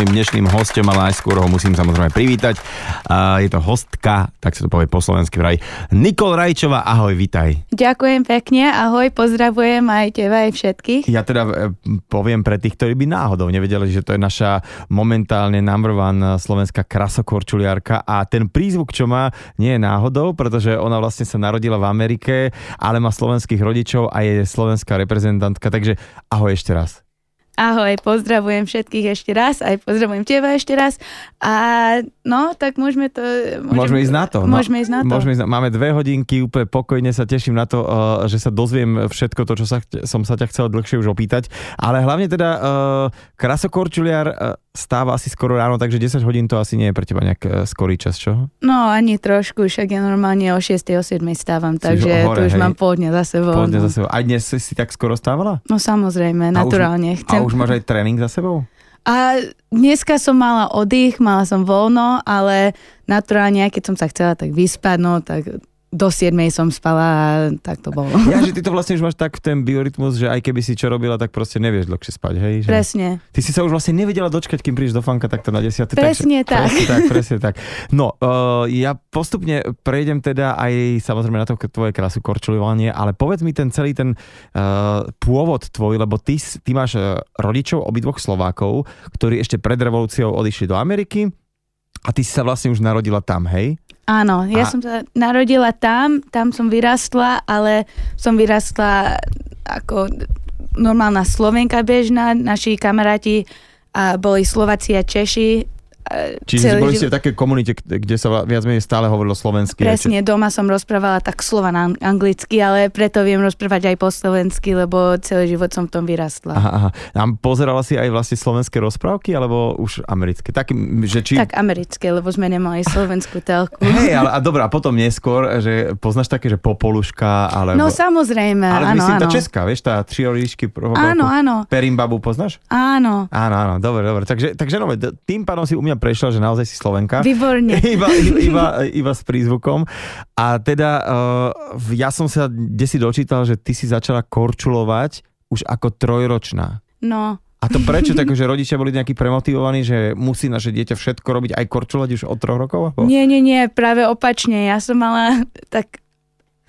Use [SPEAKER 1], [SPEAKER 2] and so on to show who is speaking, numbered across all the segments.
[SPEAKER 1] mojim dnešným hostom, ale najskôr ho musím samozrejme privítať. Je to hostka, tak sa to povie po slovensky vraj. Nikol Rajčová, ahoj, vitaj.
[SPEAKER 2] Ďakujem pekne, ahoj, pozdravujem aj teba, aj všetkých.
[SPEAKER 1] Ja teda e, poviem pre tých, ktorí by náhodou nevedeli, že to je naša momentálne number one slovenská krasokorčuliarka a ten prízvuk, čo má, nie je náhodou, pretože ona vlastne sa narodila v Amerike, ale má slovenských rodičov a je slovenská reprezentantka, takže ahoj ešte raz.
[SPEAKER 2] Ahoj, pozdravujem všetkých ešte raz, aj pozdravujem teba ešte raz. A no, tak môžeme to...
[SPEAKER 1] Môžeme, môžeme ísť na to.
[SPEAKER 2] No, môžeme ísť na to.
[SPEAKER 1] Môžeme ísť na, máme dve hodinky, úplne pokojne sa teším na to, uh, že sa dozviem všetko to, čo sa, som sa ťa chcel dlhšie už opýtať. Ale hlavne teda uh, krasokorčuliar uh, stáva asi skoro ráno, takže 10 hodín to asi nie je pre teba nejak uh, skorý čas, čo?
[SPEAKER 2] No, ani trošku, však ja normálne o 6. o 7. stávam, takže hore, tu už hej. mám dňa za sebou.
[SPEAKER 1] Dňa no. za sebou. A dnes si, tak skoro stávala?
[SPEAKER 2] No samozrejme, naturálne.
[SPEAKER 1] Už, Chcem... A už máš aj tréning za sebou?
[SPEAKER 2] A dneska som mala oddych, mala som voľno, ale naturálne, keď som sa chcela tak vyspať, no tak do 7 som spala a tak to bolo.
[SPEAKER 1] Ja, že ty to vlastne už máš tak ten biorytmus, že aj keby si čo robila, tak proste nevieš dlhšie spať, hej? Že...
[SPEAKER 2] Presne.
[SPEAKER 1] Ty si sa už vlastne nevedela dočkať, kým prídeš do fanka takto na 10.
[SPEAKER 2] Presne tak.
[SPEAKER 1] Presne tak, presne tak. No, uh, ja postupne prejdem teda aj samozrejme na to tvoje krasu korčulovanie, ale povedz mi ten celý ten uh, pôvod tvoj, lebo ty, ty máš uh, rodičov obidvoch Slovákov, ktorí ešte pred revolúciou odišli do Ameriky a ty si sa vlastne už narodila tam, hej?
[SPEAKER 2] Áno, ja a... som sa narodila tam, tam som vyrastla, ale som vyrastla ako normálna Slovenka bežná, naši kamaráti a boli Slováci a Češi
[SPEAKER 1] Čiže celý boli ste v takej komunite, kde sa viac menej stále hovorilo slovensky.
[SPEAKER 2] Presne, doma som rozprávala tak slova na anglicky, ale preto viem rozprávať aj po slovensky, lebo celý život som v tom vyrastla.
[SPEAKER 1] Aha, aha. A pozerala si aj vlastne slovenské rozprávky, alebo už americké? Tak, že či...
[SPEAKER 2] tak americké, lebo sme nemali slovenskú telku.
[SPEAKER 1] Hej, ale a dobrá, a potom neskôr, že poznáš také, že Popoluška, alebo...
[SPEAKER 2] No samozrejme,
[SPEAKER 1] ale
[SPEAKER 2] áno,
[SPEAKER 1] myslím,
[SPEAKER 2] áno.
[SPEAKER 1] tá česká, vieš, tá tri orišky.
[SPEAKER 2] Áno, áno.
[SPEAKER 1] Perimbabu poznáš?
[SPEAKER 2] Áno.
[SPEAKER 1] Áno, áno, dobre, dobre. Takže, takže no, tým pádom si u mňa prešla, že naozaj si Slovenka.
[SPEAKER 2] Výborne.
[SPEAKER 1] iba, iba, iba s prízvukom. A teda uh, ja som sa desi dočítal, že ty si začala korčulovať už ako trojročná.
[SPEAKER 2] No.
[SPEAKER 1] A to prečo? Tak, že rodičia boli nejakí premotivovaní, že musí naše dieťa všetko robiť, aj korčulovať už od troch rokov? Alebo?
[SPEAKER 2] Nie, nie, nie, práve opačne. Ja som mala tak,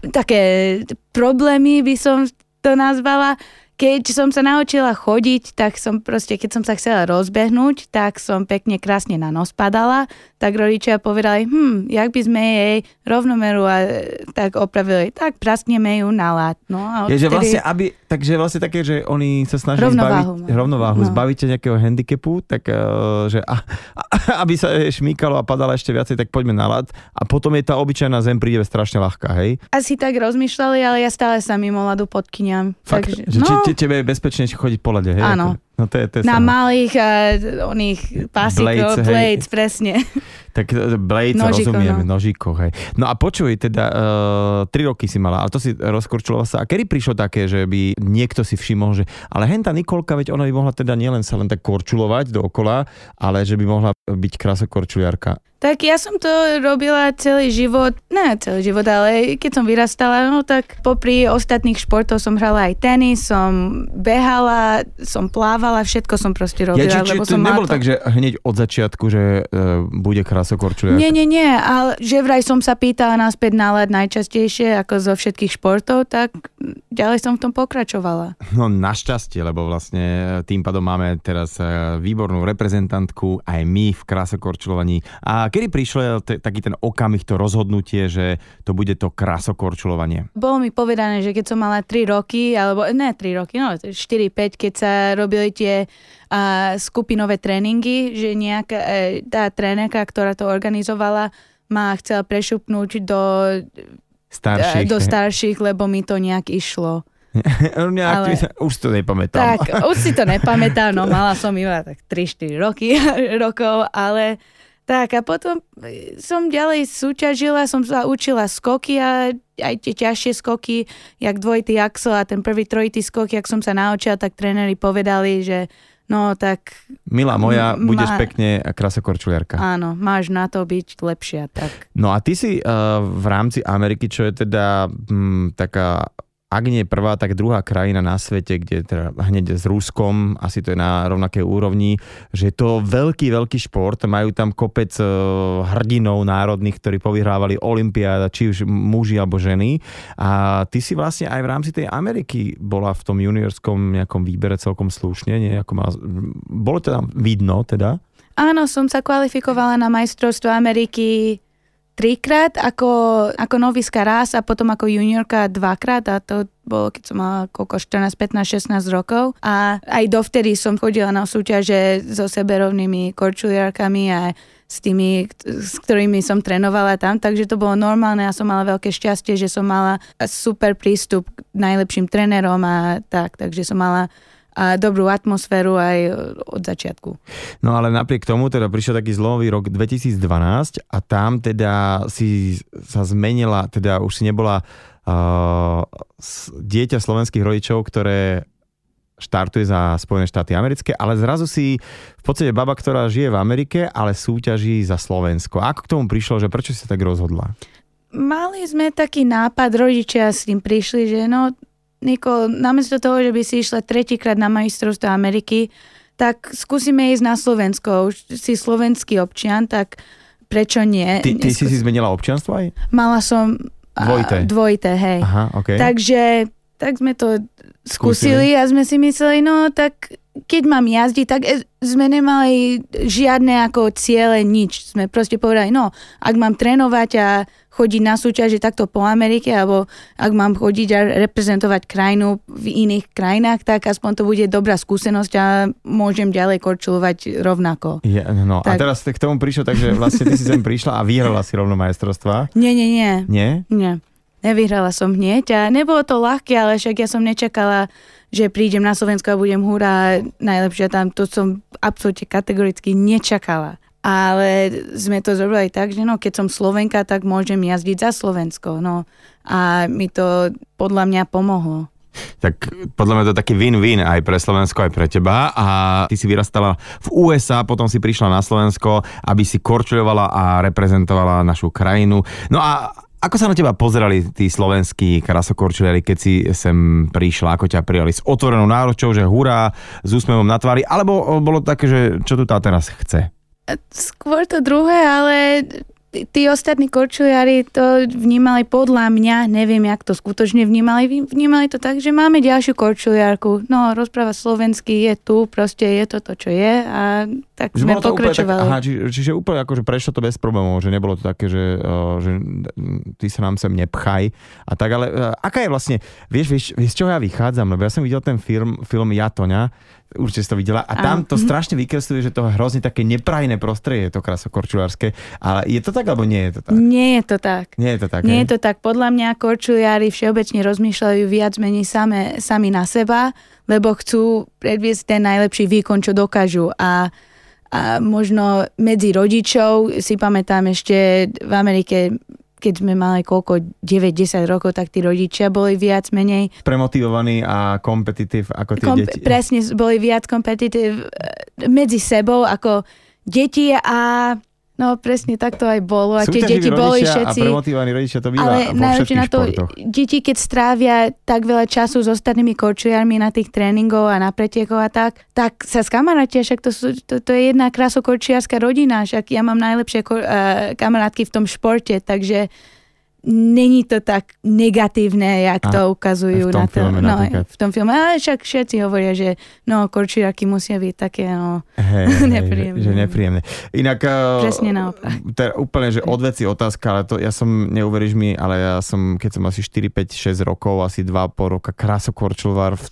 [SPEAKER 2] také problémy, by som to nazvala keď som sa naučila chodiť, tak som proste, keď som sa chcela rozbehnúť, tak som pekne krásne na nos padala, tak rodičia povedali, hm, jak by sme jej rovnomeru a tak opravili, tak praskneme ju na lát. No, a
[SPEAKER 1] je, že vlastne, aby, takže vlastne také, že oni sa snažili rovnováhu, zbaviť, rovnováhu, no. zbaviť nejakého handicapu, tak uh, že a, a, aby sa šmíkalo a padala ešte viacej, tak poďme na lát. A potom je tá obyčajná zem príde strašne ľahká, hej?
[SPEAKER 2] Asi tak rozmýšľali, ale ja stále sa mimo ľadu podkyňam.
[SPEAKER 1] Fakt, takže, že, no, te, tebe je bezpečnejšie chodiť po lade, hej?
[SPEAKER 2] Áno.
[SPEAKER 1] No to je, to je
[SPEAKER 2] Na sa... malých uh, oných pásikov, blades, blades presne.
[SPEAKER 1] Tak e, blades, Nožíko, rozumiem, no. nožíkoch, hej. No a počuj, teda uh, tri roky si mala, ale to si rozkorčulovala sa. A kedy prišlo také, že by niekto si všimol, že ale henta Nikolka, veď ona by mohla teda nielen sa len tak korčulovať dookola, ale že by mohla byť krasokorčuliarka.
[SPEAKER 2] Tak ja som to robila celý život, ne celý život, ale keď som vyrastala, no tak popri ostatných športov som hrala aj tenis, som behala, som plávala, všetko som proste robila.
[SPEAKER 1] Ja, či, či
[SPEAKER 2] lebo
[SPEAKER 1] to
[SPEAKER 2] som
[SPEAKER 1] nebolo
[SPEAKER 2] to...
[SPEAKER 1] tak, že hneď od začiatku, že uh, bude krasokorčuliarka?
[SPEAKER 2] Nie, nie, nie, ale že vraj som sa pýtala naspäť na najčastejšie ako zo všetkých športov, tak ďalej som v tom pokračovala.
[SPEAKER 1] No našťastie, lebo vlastne tým pádom máme teraz e, výbornú reprezentantku aj my v krasokorčulovaní. A kedy prišiel t- taký ten okamih, to rozhodnutie, že to bude to krasokorčulovanie?
[SPEAKER 2] Bolo mi povedané, že keď som mala 3 roky, alebo ne 3 roky, no 4-5, keď sa robili tie uh, skupinové tréningy, že nejaká uh, tá trénerka, ktorá to organizovala, ma chcela prešupnúť do
[SPEAKER 1] starších,
[SPEAKER 2] do starších, lebo mi to nejak išlo.
[SPEAKER 1] nejak, ale, už to nepamätám.
[SPEAKER 2] Tak, už si to nepamätám, no mala som iba tak 3-4 roky, rokov, ale tak a potom som ďalej súťažila, som sa učila skoky a aj tie ťažšie skoky, jak dvojitý axel a ten prvý trojitý skok, jak som sa naučila, tak tréneri povedali, že no tak...
[SPEAKER 1] Milá moja, m- budeš má... pekne krasokorčuliarka.
[SPEAKER 2] Áno, máš na to byť lepšia. Tak.
[SPEAKER 1] No a ty si uh, v rámci Ameriky, čo je teda m, taká ak nie prvá, tak druhá krajina na svete, kde teda hneď s Ruskom, asi to je na rovnakej úrovni, že je to veľký, veľký šport, majú tam kopec e, hrdinov národných, ktorí povyhrávali Olympiáda, či už muži alebo ženy. A ty si vlastne aj v rámci tej Ameriky bola v tom juniorskom nejakom výbere celkom slušne, nejako mal, bolo to tam vidno teda?
[SPEAKER 2] Áno, som sa kvalifikovala na majstrovstvo Ameriky trikrát ako, ako noviska raz a potom ako juniorka dvakrát a to bolo, keď som mala koľko, 14, 15, 16 rokov. A aj dovtedy som chodila na súťaže so seberovnými korčuliarkami a s tými, s ktorými som trénovala tam, takže to bolo normálne a som mala veľké šťastie, že som mala super prístup k najlepším trénerom a tak, takže som mala a dobrú atmosféru aj od začiatku.
[SPEAKER 1] No ale napriek tomu teda prišiel taký zlomový rok 2012 a tam teda si sa zmenila, teda už si nebola uh, dieťa slovenských rodičov, ktoré štartuje za Spojené štáty americké, ale zrazu si v podstate baba, ktorá žije v Amerike, ale súťaží za Slovensko. Ako k tomu prišlo, že prečo si sa tak rozhodla?
[SPEAKER 2] Mali sme taký nápad, rodičia s tým prišli, že no Niko, namiesto toho, že by si išla tretíkrát na majstrovstvo Ameriky, tak skúsime ísť na Slovensko. Už si slovenský občian, tak prečo nie?
[SPEAKER 1] Ty, ty Neskús... si si zmenila občianstvo aj?
[SPEAKER 2] Mala som
[SPEAKER 1] dvojité.
[SPEAKER 2] Dvojité, hej.
[SPEAKER 1] Aha, okay.
[SPEAKER 2] Takže tak sme to skúsili, skúsili a sme si mysleli, no tak keď mám jazdiť, tak e, sme nemali žiadne ako ciele, nič. Sme proste povedali, no, ak mám trénovať a chodiť na súťaže takto po Amerike, alebo ak mám chodiť a reprezentovať krajinu v iných krajinách, tak aspoň to bude dobrá skúsenosť a môžem ďalej korčulovať rovnako.
[SPEAKER 1] Je, no tak. a teraz k tomu prišlo, takže vlastne ty si sem prišla a vyhrala si rovno majstrovstva.
[SPEAKER 2] Nie, nie, nie.
[SPEAKER 1] Nie?
[SPEAKER 2] Nie. Nevyhrala som hneď a nebolo to ľahké, ale však ja som nečakala, že prídem na Slovensko a budem húra najlepšia tam. To som absolútne kategoricky nečakala ale sme to zrobili tak, že no, keď som Slovenka, tak môžem jazdiť za Slovensko. No. A mi to podľa mňa pomohlo.
[SPEAKER 1] Tak podľa mňa to je taký win-win aj pre Slovensko, aj pre teba. A ty si vyrastala v USA, potom si prišla na Slovensko, aby si korčuľovala a reprezentovala našu krajinu. No a ako sa na teba pozerali tí slovenskí krasokorčuliari, keď si sem prišla, ako ťa prijali s otvorenou náročou, že hurá, s úsmevom na tvári, alebo bolo také, že čo tu tá teraz chce?
[SPEAKER 2] Skôr to druhé, ale tí ostatní korčuliari to vnímali podľa mňa, neviem, jak to skutočne vnímali, vnímali to tak, že máme ďalšiu korčuliarku, no rozpráva slovensky, je tu, proste je to to, čo je a tak že sme pokračovali.
[SPEAKER 1] Tak, aha, či, čiže úplne akože prešlo to bez problémov, že nebolo to také, že, uh, že ty sa nám sem nepchaj a tak, ale uh, aká je vlastne, vieš, vieš, vieš, čo ja vychádzam, lebo ja som videl ten film, film Jatoňa, Určite si to videla. A tam to strašne vykresluje, že to je hrozne také neprajné prostredie, to krasokorčulárske. Ale je to tak, alebo nie je to tak?
[SPEAKER 2] Nie je to tak.
[SPEAKER 1] Nie je to tak,
[SPEAKER 2] Nie je to tak. Podľa mňa korčuliári všeobecne rozmýšľajú viac menej same, sami na seba, lebo chcú predviesť ten najlepší výkon, čo dokážu. A, a možno medzi rodičov si pamätám ešte v Amerike keď sme mali koľko, 9-10 rokov, tak tí rodičia boli viac menej...
[SPEAKER 1] Premotivovaní a kompetitív ako tí Kom- deti.
[SPEAKER 2] Presne, boli viac kompetitív eh, medzi sebou ako deti a No presne, tak to aj bolo. A tie deti boli všetci...
[SPEAKER 1] A premotívovaní rodičia to býva Ale najlepšie na to, športoch.
[SPEAKER 2] deti, keď strávia tak veľa času s ostatnými korčuliarmi na tých tréningov a na pretekov a tak, tak sa skamarátia, však to, sú, to, to je jedna krasokorčiarská rodina, však ja mám najlepšie uh, kamarátky v tom športe, takže není to tak negatívne, jak a, to ukazujú
[SPEAKER 1] v tom
[SPEAKER 2] na
[SPEAKER 1] to, filme,
[SPEAKER 2] no, v tom filme. Ale však všetci hovoria, že no, korčiaky musia byť také no,
[SPEAKER 1] hey, nepríjemné. Že, že nepríjemné. Inak...
[SPEAKER 2] Eh, Presne naopak.
[SPEAKER 1] Teda úplne, že odveci otázka, ale to ja som, neuveríš mi, ale ja som, keď som asi 4, 5, 6 rokov, asi 2,5 roka krásokorčuloval v,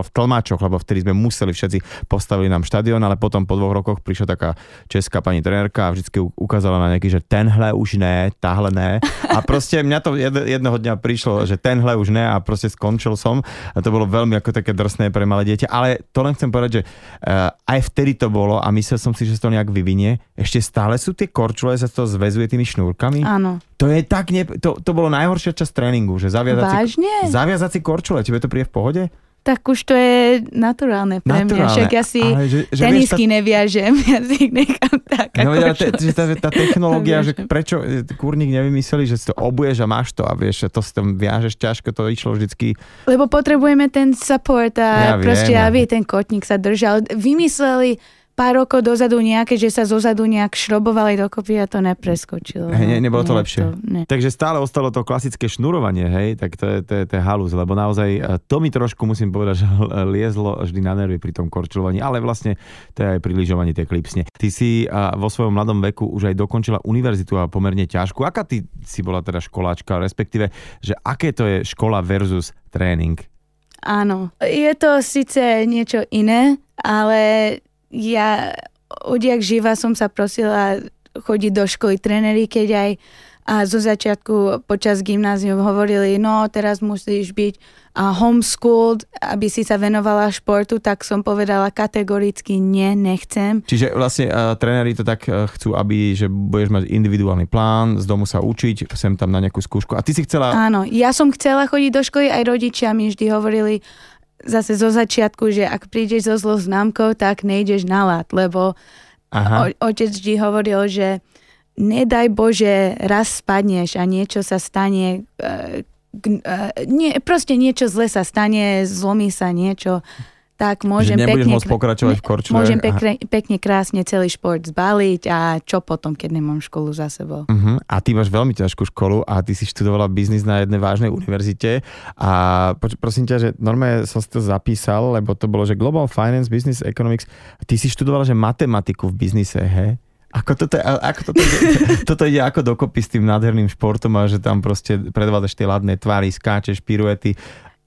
[SPEAKER 1] v Tlmačoch, lebo vtedy sme museli všetci postavili nám štadión, ale potom po dvoch rokoch prišla taká česká pani trenérka a vždycky ukázala na nejaký, že tenhle už ne, tahle ne. A proste mňa to jednoho dňa prišlo, že tenhle už ne a proste skončil som. A to bolo veľmi ako také drsné pre malé dieťa. Ale to len chcem povedať, že uh, aj vtedy to bolo a myslel som si, že to nejak vyvinie. Ešte stále sú tie korčule, sa to zväzuje tými šnúrkami.
[SPEAKER 2] Áno.
[SPEAKER 1] To je tak, ne, to, to bolo najhoršia časť tréningu, že zaviazať
[SPEAKER 2] Vážne?
[SPEAKER 1] si korčule. Tebe to príde v pohode?
[SPEAKER 2] Tak už to je naturálne pre
[SPEAKER 1] Naturálne,
[SPEAKER 2] mňa. Však ja si
[SPEAKER 1] ale že- že vieš,
[SPEAKER 2] tenisky neviažem, ja si ich nechám tak.
[SPEAKER 1] No,
[SPEAKER 2] ako
[SPEAKER 1] ale te, že tá, tá technológia, že prečo e, kurník nevymysleli, že si to obuješ a máš to a vieš, to si tam viažeš ťažko, to išlo vždycky.
[SPEAKER 2] Lebo potrebujeme ten support
[SPEAKER 1] Ja
[SPEAKER 2] a proste,
[SPEAKER 1] viem, no.
[SPEAKER 2] aby ten kotník sa držal. Vymysleli pár rokov dozadu nejaké, že sa zozadu nejak šrobovali dokopy a to nepreskočilo.
[SPEAKER 1] Hej, ne- nebolo to
[SPEAKER 2] Nie,
[SPEAKER 1] lepšie.
[SPEAKER 2] nie.
[SPEAKER 1] Takže stále ostalo to klasické šnurovanie, hej, tak to je, to je, to je halus, lebo naozaj e, to mi trošku musím povedať, že liezlo vždy na nervy pri tom korčulovaní, ale vlastne to je aj pri lyžovaní tie klipsne. Ty si vo svojom mladom veku už aj dokončila univerzitu a pomerne ťažkú. Aká ty si bola teda školáčka, respektíve, že aké to je škola versus tréning?
[SPEAKER 2] Áno. Je to síce niečo iné, ale ja odjak živa som sa prosila chodiť do školy tréneri, keď aj a zo začiatku počas gymnázium hovorili, no teraz musíš byť a homeschooled, aby si sa venovala športu, tak som povedala kategoricky nie, nechcem.
[SPEAKER 1] Čiže vlastne uh, tréneri to tak uh, chcú, aby že budeš mať individuálny plán, z domu sa učiť, sem tam na nejakú skúšku. A ty si chcela...
[SPEAKER 2] Áno, ja som chcela chodiť do školy, aj rodičia mi vždy hovorili zase zo začiatku, že ak prídeš so zlou známkou, tak nejdeš na lát, lebo
[SPEAKER 1] Aha.
[SPEAKER 2] o, otec vždy hovoril, že nedaj Bože, raz spadneš a niečo sa stane, e, e, nie, proste niečo zle sa stane, zlomí sa niečo, tak môžem
[SPEAKER 1] že
[SPEAKER 2] pekne,
[SPEAKER 1] môcť pokračovať v korčule.
[SPEAKER 2] môžem pekne, pekne krásne celý šport zbaliť a čo potom, keď nemám školu za sebou.
[SPEAKER 1] Uh-huh. A ty máš veľmi ťažkú školu a ty si študovala biznis na jednej vážnej univerzite a poč- prosím ťa, že normálne som si to zapísal, lebo to bolo, že Global Finance, Business Economics, ty si študovala, že matematiku v biznise, he? Ako toto, ako toto, ide, toto ide ako dokopy s tým nádherným športom a že tam proste predvádaš tie ladné tvary, skáčeš, piruety.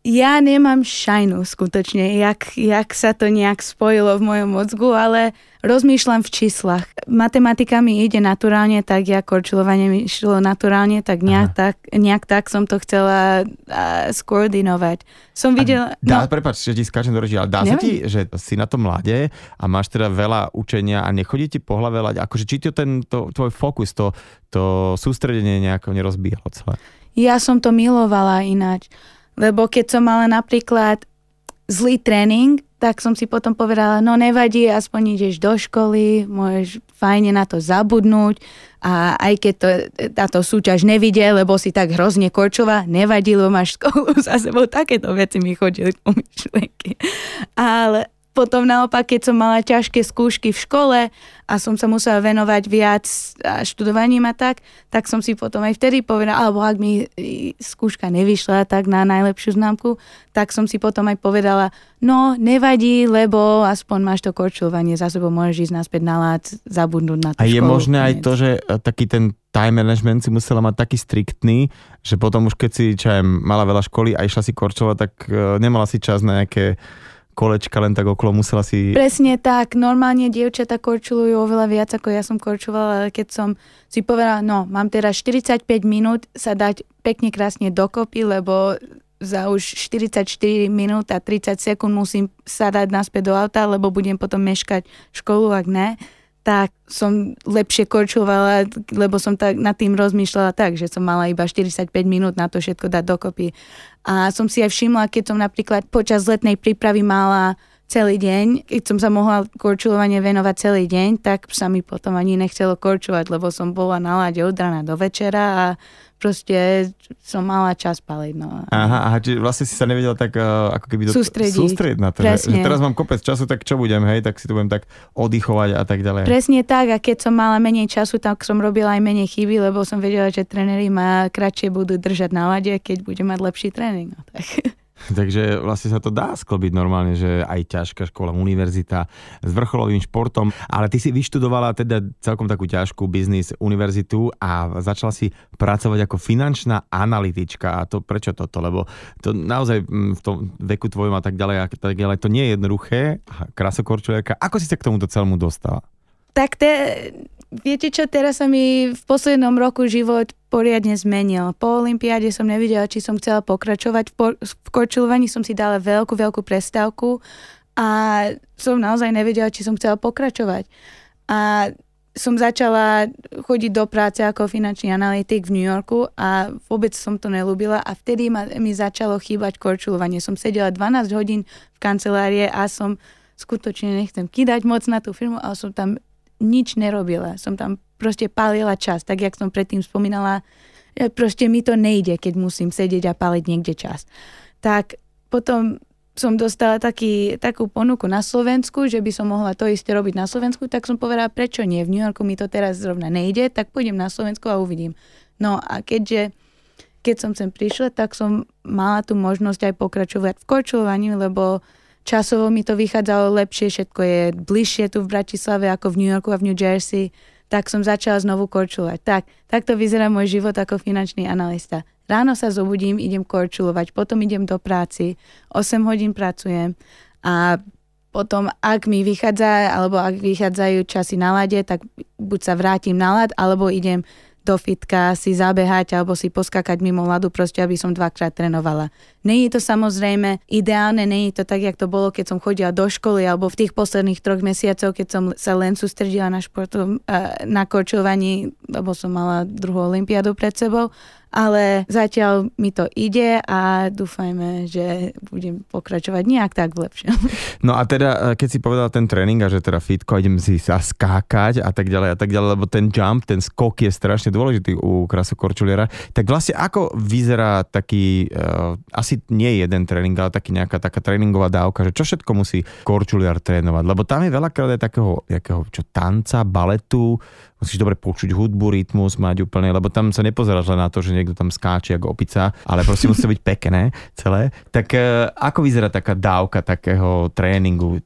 [SPEAKER 2] Ja nemám šajnu skutočne, jak, jak sa to nejak spojilo v mojom mozgu, ale rozmýšľam v číslach. Matematika mi ide naturálne, tak ja korčulovanie mi išlo naturálne, tak nejak, tak, nejak tak som to chcela uh, skoordinovať. Som videla...
[SPEAKER 1] Dá,
[SPEAKER 2] no,
[SPEAKER 1] prepáč, že ti skáčem do reči, ale dá sa ti, že si na tom mlade a máš teda veľa učenia a nechodí ti po hlave lať, akože či to ten to, tvoj fokus, to, to sústredenie nejako nerozbíjalo celé.
[SPEAKER 2] ja som to milovala ináč. Lebo keď som mala napríklad zlý tréning, tak som si potom povedala, no nevadí, aspoň ideš do školy, môžeš fajne na to zabudnúť a aj keď to, táto súťaž nevidie, lebo si tak hrozne korčová, nevadí, lebo máš školu za sebou, takéto veci mi chodili po myšlienky. Ale potom naopak, keď som mala ťažké skúšky v škole a som sa musela venovať viac študovaním a tak, tak som si potom aj vtedy povedala, alebo ak mi skúška nevyšla tak na najlepšiu známku, tak som si potom aj povedala, no nevadí, lebo aspoň máš to korčulovanie za sebou, môžeš ísť naspäť na lát, zabudnúť na tú
[SPEAKER 1] A je
[SPEAKER 2] školu.
[SPEAKER 1] možné aj to, že e, taký ten time management si musela mať taký striktný, že potom už keď si čo aj, mala veľa školy a išla si korčovať, tak e, nemala si čas na nejaké kolečka len tak okolo, musela si...
[SPEAKER 2] Presne tak, normálne dievčatá korčulujú oveľa viac ako ja som korčovala, ale keď som si povedala, no mám teraz 45 minút sa dať pekne krásne dokopy, lebo za už 44 minút a 30 sekúnd musím sa dať naspäť do auta, lebo budem potom meškať školu, ak ne, tak som lepšie korčovala, lebo som tak nad tým rozmýšľala tak, že som mala iba 45 minút na to všetko dať dokopy. A som si aj všimla, keď som napríklad počas letnej prípravy mala celý deň, keď som sa mohla korčulovanie venovať celý deň, tak sa mi potom ani nechcelo korčovať, lebo som bola na lade od rána do večera a proste som mala čas paliť. No.
[SPEAKER 1] Aha, aha, čiže vlastne si sa nevedela tak uh, ako keby do,
[SPEAKER 2] Sústrediť.
[SPEAKER 1] sústrediť na to, že, že
[SPEAKER 2] Presne.
[SPEAKER 1] teraz mám kopec času, tak čo budem, hej, tak si to budem tak oddychovať a tak ďalej.
[SPEAKER 2] Presne tak a keď som mala menej času, tak som robila aj menej chyby, lebo som vedela, že tréneri ma kratšie budú držať na lade, keď budem mať lepší tréning. No, tak.
[SPEAKER 1] Takže vlastne sa to dá sklobiť normálne, že aj ťažká škola, univerzita s vrcholovým športom, ale ty si vyštudovala teda celkom takú ťažkú biznis univerzitu a začala si pracovať ako finančná analytička a to prečo toto? Lebo to naozaj mm, v tom veku tvojom a tak ďalej, a tak ďalej to nie je jednoduché. Krasokorčulerka, ako si sa k tomuto celému dostala?
[SPEAKER 2] tak te, viete čo, teraz sa mi v poslednom roku život poriadne zmenil. Po olympiáde som nevidela, či som chcela pokračovať v, por- v korčulovaní, som si dala veľkú, veľkú prestávku a som naozaj nevedela, či som chcela pokračovať. A som začala chodiť do práce ako finančný analytik v New Yorku a vôbec som to nelúbila a vtedy ma, mi začalo chýbať korčulovanie. Som sedela 12 hodín v kancelárie a som skutočne nechcem kýdať moc na tú firmu, ale som tam nič nerobila. Som tam proste palila čas, tak jak som predtým spomínala, proste mi to nejde, keď musím sedieť a paliť niekde čas. Tak potom som dostala taký, takú ponuku na Slovensku, že by som mohla to isté robiť na Slovensku, tak som povedala, prečo nie, v New Yorku mi to teraz zrovna nejde, tak pôjdem na Slovensku a uvidím. No a keďže keď som sem prišla, tak som mala tu možnosť aj pokračovať v korčulovaní, lebo časovo mi to vychádzalo lepšie, všetko je bližšie tu v Bratislave ako v New Yorku a v New Jersey, tak som začala znovu korčulovať. Tak, takto vyzerá môj život ako finančný analista. Ráno sa zobudím, idem korčulovať, potom idem do práci, 8 hodín pracujem a potom, ak mi vychádza, alebo ak vychádzajú časy na lade, tak buď sa vrátim na lad, alebo idem do fitka si zabehať alebo si poskakať mimo ľadu, proste aby som dvakrát trénovala. Není to samozrejme ideálne, není to tak, jak to bolo, keď som chodila do školy alebo v tých posledných troch mesiacoch, keď som sa len sústredila na športu, na korčovaní, lebo som mala druhú olimpiádu pred sebou, ale zatiaľ mi to ide a dúfajme, že budem pokračovať nejak tak lepšie.
[SPEAKER 1] No a teda, e, keď si povedal ten tréning a že teda fitko, idem si sa skákať a tak ďalej a tak ďalej, lebo ten jump, ten skok je strašne dôležitý u krasu korčuliera, tak vlastne ako vyzerá taký, uh, asi nie jeden tréning, ale taký nejaká taká tréningová dávka, že čo všetko musí korčuliar trénovať, lebo tam je veľakrát aj takého, jakého, čo tanca, baletu, musíš dobre počuť hudbu, rytmus mať úplne, lebo tam sa nepozeráš len na to, že niekto tam skáče ako opica, ale proste musí byť pekné celé. Tak e, ako vyzerá taká dávka takého tréningu,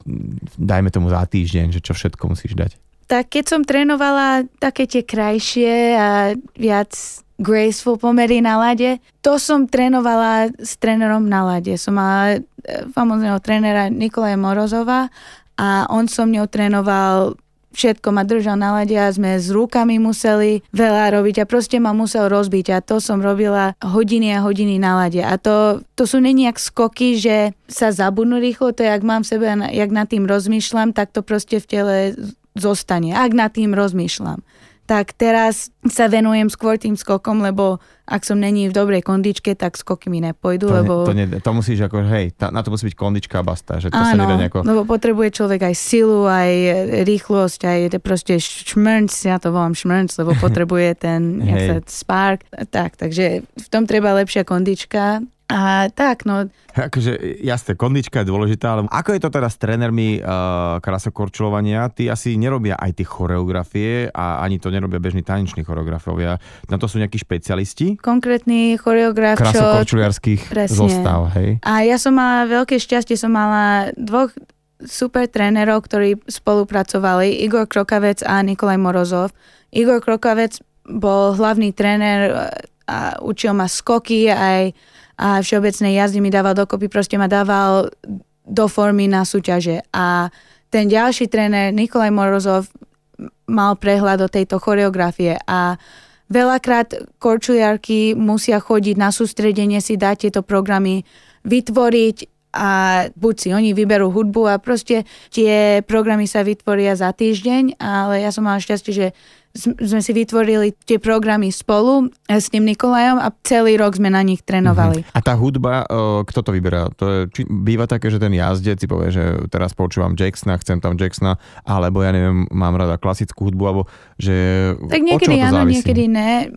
[SPEAKER 1] dajme tomu za týždeň, že čo všetko musíš dať?
[SPEAKER 2] Tak keď som trénovala také tie krajšie a viac graceful pomery na lade. To som trénovala s trénerom na lade. Som mala e, famozného trénera Nikolaja Morozova a on som mňou trénoval všetko ma držal na lade a sme s rukami museli veľa robiť a proste ma musel rozbiť a to som robila hodiny a hodiny na lade. A to, to sú není jak skoky, že sa zabudnú rýchlo, to je, ak mám v sebe, jak nad tým rozmýšľam, tak to proste v tele zostane, ak nad tým rozmýšľam tak teraz sa venujem skôr tým skokom, lebo ak som není v dobrej kondičke, tak skoky mi nepôjdu,
[SPEAKER 1] to
[SPEAKER 2] lebo...
[SPEAKER 1] Ne, to, ne, to musíš ako, hej, tá, na to musí byť kondička a basta, že to Áno, sa nedá nejako...
[SPEAKER 2] lebo potrebuje človek aj silu, aj rýchlosť, aj proste šmrnc, ja to volám šmrnc, lebo potrebuje ten, sa, spark, tak, takže v tom treba lepšia kondička a tak, no.
[SPEAKER 1] Akože jasné, kondička je dôležitá, ale ako je to teda s trénermi uh, krasokorčulovania? Tí asi nerobia aj tie choreografie a ani to nerobia bežní taneční choreografovia. Na to sú nejakí špecialisti?
[SPEAKER 2] Konkrétny choreograf,
[SPEAKER 1] Krasokorčuliarských zostav, hej?
[SPEAKER 2] A ja som mala veľké šťastie, som mala dvoch super trénerov, ktorí spolupracovali, Igor Krokavec a Nikolaj Morozov. Igor Krokavec bol hlavný tréner a učil ma skoky aj a všeobecnej jazdy mi dával dokopy, proste ma dával do formy na súťaže. A ten ďalší tréner, Nikolaj Morozov, mal prehľad o tejto choreografie a veľakrát korčuliarky musia chodiť na sústredenie, si dať tieto programy, vytvoriť a buď si oni vyberú hudbu a proste tie programy sa vytvoria za týždeň, ale ja som mala šťastie, že sme si vytvorili tie programy spolu eh, s tým Nikolajom a celý rok sme na nich trénovali.
[SPEAKER 1] Uh-huh. A tá hudba, uh, kto to vyberá? To je, či býva také, že ten jazdec si povie, že teraz počúvam Jacksona, chcem tam Jacksona, alebo ja neviem, mám rada klasickú hudbu, alebo že
[SPEAKER 2] Tak niekedy áno, niekedy ne.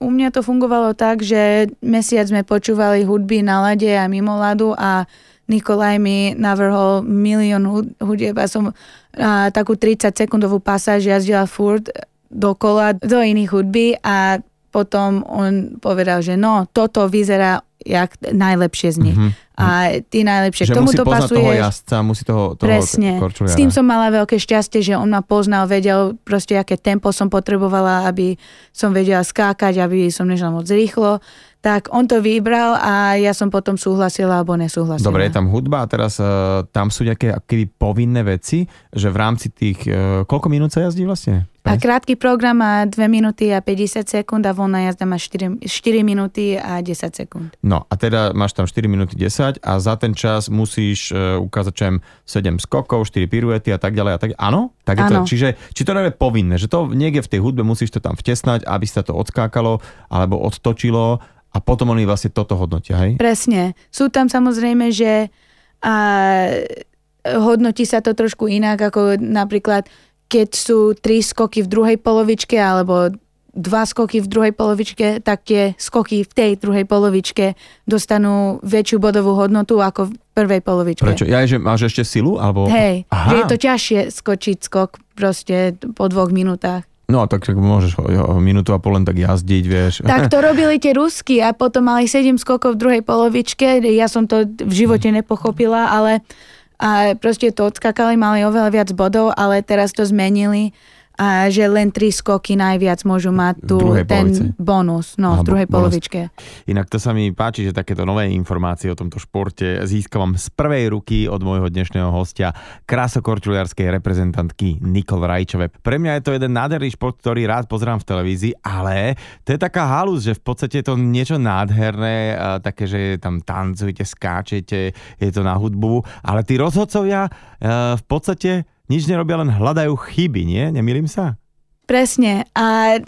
[SPEAKER 2] U mňa to fungovalo tak, že mesiac sme počúvali hudby na lade a mimo ladu a Nikolaj mi navrhol milión hudieb a som a, takú 30 sekundovú pasáž jazdila furt dokola do iných hudby a potom on povedal, že no, toto vyzerá jak najlepšie z nich. Mm-hmm. A ty najlepšie
[SPEAKER 1] že
[SPEAKER 2] k tomu
[SPEAKER 1] musí
[SPEAKER 2] to pasuje.
[SPEAKER 1] toho jazdca, musí toho, toho
[SPEAKER 2] Presne.
[SPEAKER 1] korčuliara.
[SPEAKER 2] S tým som mala veľké šťastie, že on ma poznal, vedel proste, aké tempo som potrebovala, aby som vedela skákať, aby som nežila moc rýchlo tak on to vybral a ja som potom súhlasila alebo nesúhlasila.
[SPEAKER 1] Dobre, je tam hudba a teraz uh, tam sú nejaké keby povinné veci, že v rámci tých, uh, koľko minút sa jazdí vlastne?
[SPEAKER 2] A krátky program má 2 minúty a 50 sekúnd a voľná jazda má 4, 4 minúty a 10 sekúnd.
[SPEAKER 1] No a teda máš tam 4 minúty 10 a za ten čas musíš uh, ukázať čem 7 skokov, 4 piruety a tak ďalej a tak Áno? Tak je to, čiže či to je povinné, že to niekde v tej hudbe musíš to tam vtesnať, aby sa to odskákalo alebo odtočilo a potom oni vlastne toto hodnotia, hej?
[SPEAKER 2] Presne. Sú tam samozrejme, že a, hodnotí sa to trošku inak, ako napríklad, keď sú tri skoky v druhej polovičke, alebo dva skoky v druhej polovičke, tak tie skoky v tej druhej polovičke dostanú väčšiu bodovú hodnotu ako v prvej polovičke.
[SPEAKER 1] Prečo? Ja, že máš ešte silu? Alebo...
[SPEAKER 2] Hej,
[SPEAKER 1] Aha.
[SPEAKER 2] že je to ťažšie skočiť skok proste po dvoch minútach.
[SPEAKER 1] No tak, tak môžeš jo, minútu a pol len tak jazdiť, vieš.
[SPEAKER 2] Tak to robili tie Rusky a potom mali 7 skokov v druhej polovičke. Ja som to v živote nepochopila, ale a proste to odskakali, mali oveľa viac bodov, ale teraz to zmenili a že len tri skoky najviac môžu mať tu ten
[SPEAKER 1] polovici.
[SPEAKER 2] bonus, no
[SPEAKER 1] Aha,
[SPEAKER 2] v druhej
[SPEAKER 1] bonus.
[SPEAKER 2] polovičke.
[SPEAKER 1] Inak to sa mi páči, že takéto nové informácie o tomto športe získavam z prvej ruky od môjho dnešného hostia, krasokorčuliarskej reprezentantky Nikol Rajčove. Pre mňa je to jeden nádherný šport, ktorý rád pozerám v televízii, ale to je taká halus, že v podstate je to niečo nádherné, také, že tam tancujete, skáčete, je to na hudbu, ale tí rozhodcovia e, v podstate nič nerobia, len hľadajú chyby, nie? Nemýlim sa?
[SPEAKER 2] Presne. A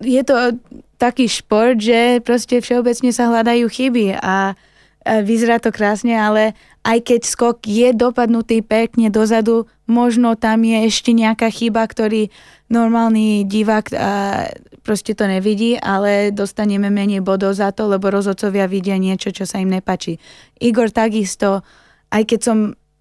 [SPEAKER 2] je to taký šport, že proste všeobecne sa hľadajú chyby a vyzerá to krásne, ale aj keď skok je dopadnutý pekne dozadu, možno tam je ešte nejaká chyba, ktorý normálny divák proste to nevidí, ale dostaneme menej bodov za to, lebo rozhodcovia vidia niečo, čo sa im nepačí. Igor takisto, aj keď som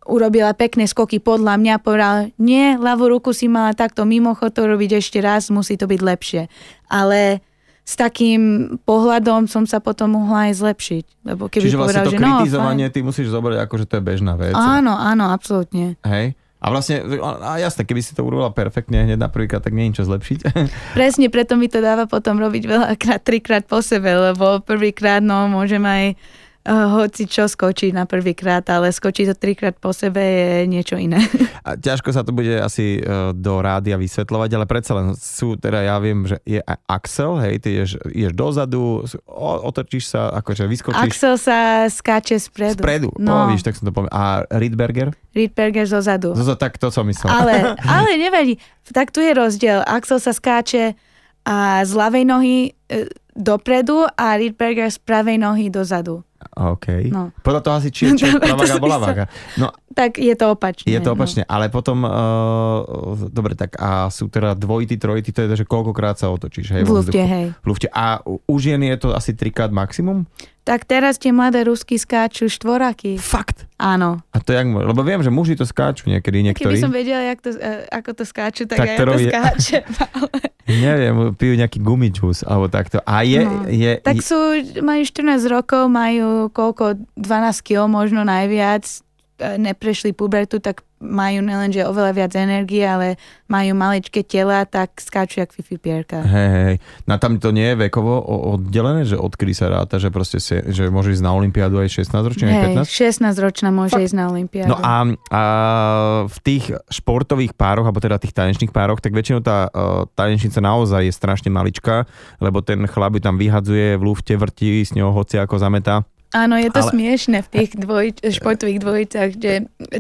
[SPEAKER 2] urobila pekné skoky podľa mňa, povedal, nie, ľavú ruku si mala takto mimochod to robiť ešte raz, musí to byť lepšie. Ale s takým pohľadom som sa potom mohla aj zlepšiť. Lebo keby
[SPEAKER 1] Čiže vlastne
[SPEAKER 2] povedal,
[SPEAKER 1] to
[SPEAKER 2] že no,
[SPEAKER 1] kritizovanie
[SPEAKER 2] fajn.
[SPEAKER 1] ty musíš zobrať ako, že to je bežná vec.
[SPEAKER 2] Áno, áno, absolútne.
[SPEAKER 1] Hej? A vlastne, a jasné, keby si to urobila perfektne hneď na prvýkrát, tak nie je čo zlepšiť.
[SPEAKER 2] Presne preto mi to dáva potom robiť veľakrát, trikrát po sebe, lebo prvýkrát, no, môžem aj hoci čo skočiť na prvýkrát, ale skočiť to trikrát po sebe je niečo iné.
[SPEAKER 1] A ťažko sa to bude asi e, do rádia vysvetľovať, ale predsa len sú, teda ja viem, že je Axel, hej, ty ješ, ješ dozadu, o, otočíš sa, akože vyskočíš
[SPEAKER 2] Axel sa skáče spredu.
[SPEAKER 1] spredu.
[SPEAKER 2] No,
[SPEAKER 1] No. víš, tak som to povedal. A Riedberger?
[SPEAKER 2] Riedberger zozadu.
[SPEAKER 1] Zozo, tak to som myslel.
[SPEAKER 2] Ale, ale nevadí. Tak tu je rozdiel. Axel sa skáče a z ľavej nohy e, dopredu a Riedberger z pravej nohy dozadu.
[SPEAKER 1] OK.
[SPEAKER 2] No.
[SPEAKER 1] Podľa toho asi, či, či
[SPEAKER 2] To
[SPEAKER 1] pravá
[SPEAKER 2] som
[SPEAKER 1] bola vága. No,
[SPEAKER 2] Tak je to opačne.
[SPEAKER 1] je to
[SPEAKER 2] no.
[SPEAKER 1] opačne, ale potom, uh, dobre, tak a sú teda dvojity, trojity, to je, že koľkokrát sa otočíš, hej?
[SPEAKER 2] V lufte, hej.
[SPEAKER 1] V lufte. A u žien je to asi trikrát maximum?
[SPEAKER 2] Tak teraz tie mladé rusky skáču štvoraky.
[SPEAKER 1] Fakt?
[SPEAKER 2] Áno.
[SPEAKER 1] A to jak, lebo viem, že muži to skáču niekedy,
[SPEAKER 2] Keby
[SPEAKER 1] niektorí.
[SPEAKER 2] som vedela, jak to, e, ako to skáču, tak,
[SPEAKER 1] Tak
[SPEAKER 2] ja
[SPEAKER 1] to
[SPEAKER 2] to
[SPEAKER 1] robí-
[SPEAKER 2] skáčem. Ale,
[SPEAKER 1] Neviem, pijú nejaký gumičus, alebo takto. A je,
[SPEAKER 2] No.
[SPEAKER 1] je,
[SPEAKER 2] tak sú, majú 14 rokov, majú koľko, 12 kg možno najviac, neprešli pubertu, tak majú nielenže oveľa viac energie, ale majú maličké tela, tak skáču jak Fifi Pierka.
[SPEAKER 1] Hej, hej. No tam to nie je vekovo oddelené, že odkedy sa ráta, že proste si, že môžeš ísť na Olympiádu aj 16 ročne, aj 15?
[SPEAKER 2] Hej, 16 ročná môže
[SPEAKER 1] Fakt?
[SPEAKER 2] ísť na Olympiádu.
[SPEAKER 1] No a, a v tých športových pároch, alebo teda tých tanečných pároch, tak väčšinou tá uh, tanečnica naozaj je strašne maličká, lebo ten chlap ju tam vyhadzuje v lufte, vrtí s ňou hoci ako zametá.
[SPEAKER 2] Áno, je to
[SPEAKER 1] Ale-
[SPEAKER 2] smiešne v tých dvoj, športových dvojicách, že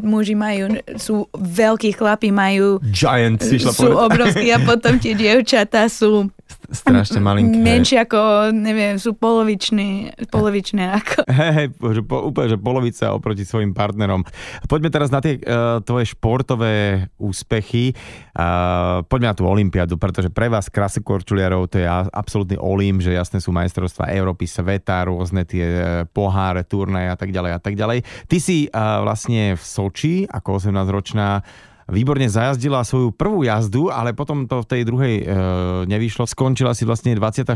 [SPEAKER 2] muži majú, sú veľkí chlapi, majú
[SPEAKER 1] Giant, si
[SPEAKER 2] sú
[SPEAKER 1] povedať.
[SPEAKER 2] obrovskí a potom tie dievčatá sú
[SPEAKER 1] Strašne malinké.
[SPEAKER 2] menšie ako, neviem, sú polovičné, polovičné ako.
[SPEAKER 1] Hej, že po, úplne, že polovica oproti svojim partnerom. Poďme teraz na tie uh, tvoje športové úspechy. Uh, poďme na tú Olympiádu, pretože pre vás krasu korčuliarov to je absolútny olím, že jasné sú majstrovstvá Európy, sveta, rôzne tie uh, poháre, turnaje a tak ďalej a tak ďalej. Ty si uh, vlastne v Soči ako 18-ročná výborne zajazdila svoju prvú jazdu, ale potom to v tej druhej e, nevyšlo. Skončila si vlastne 24.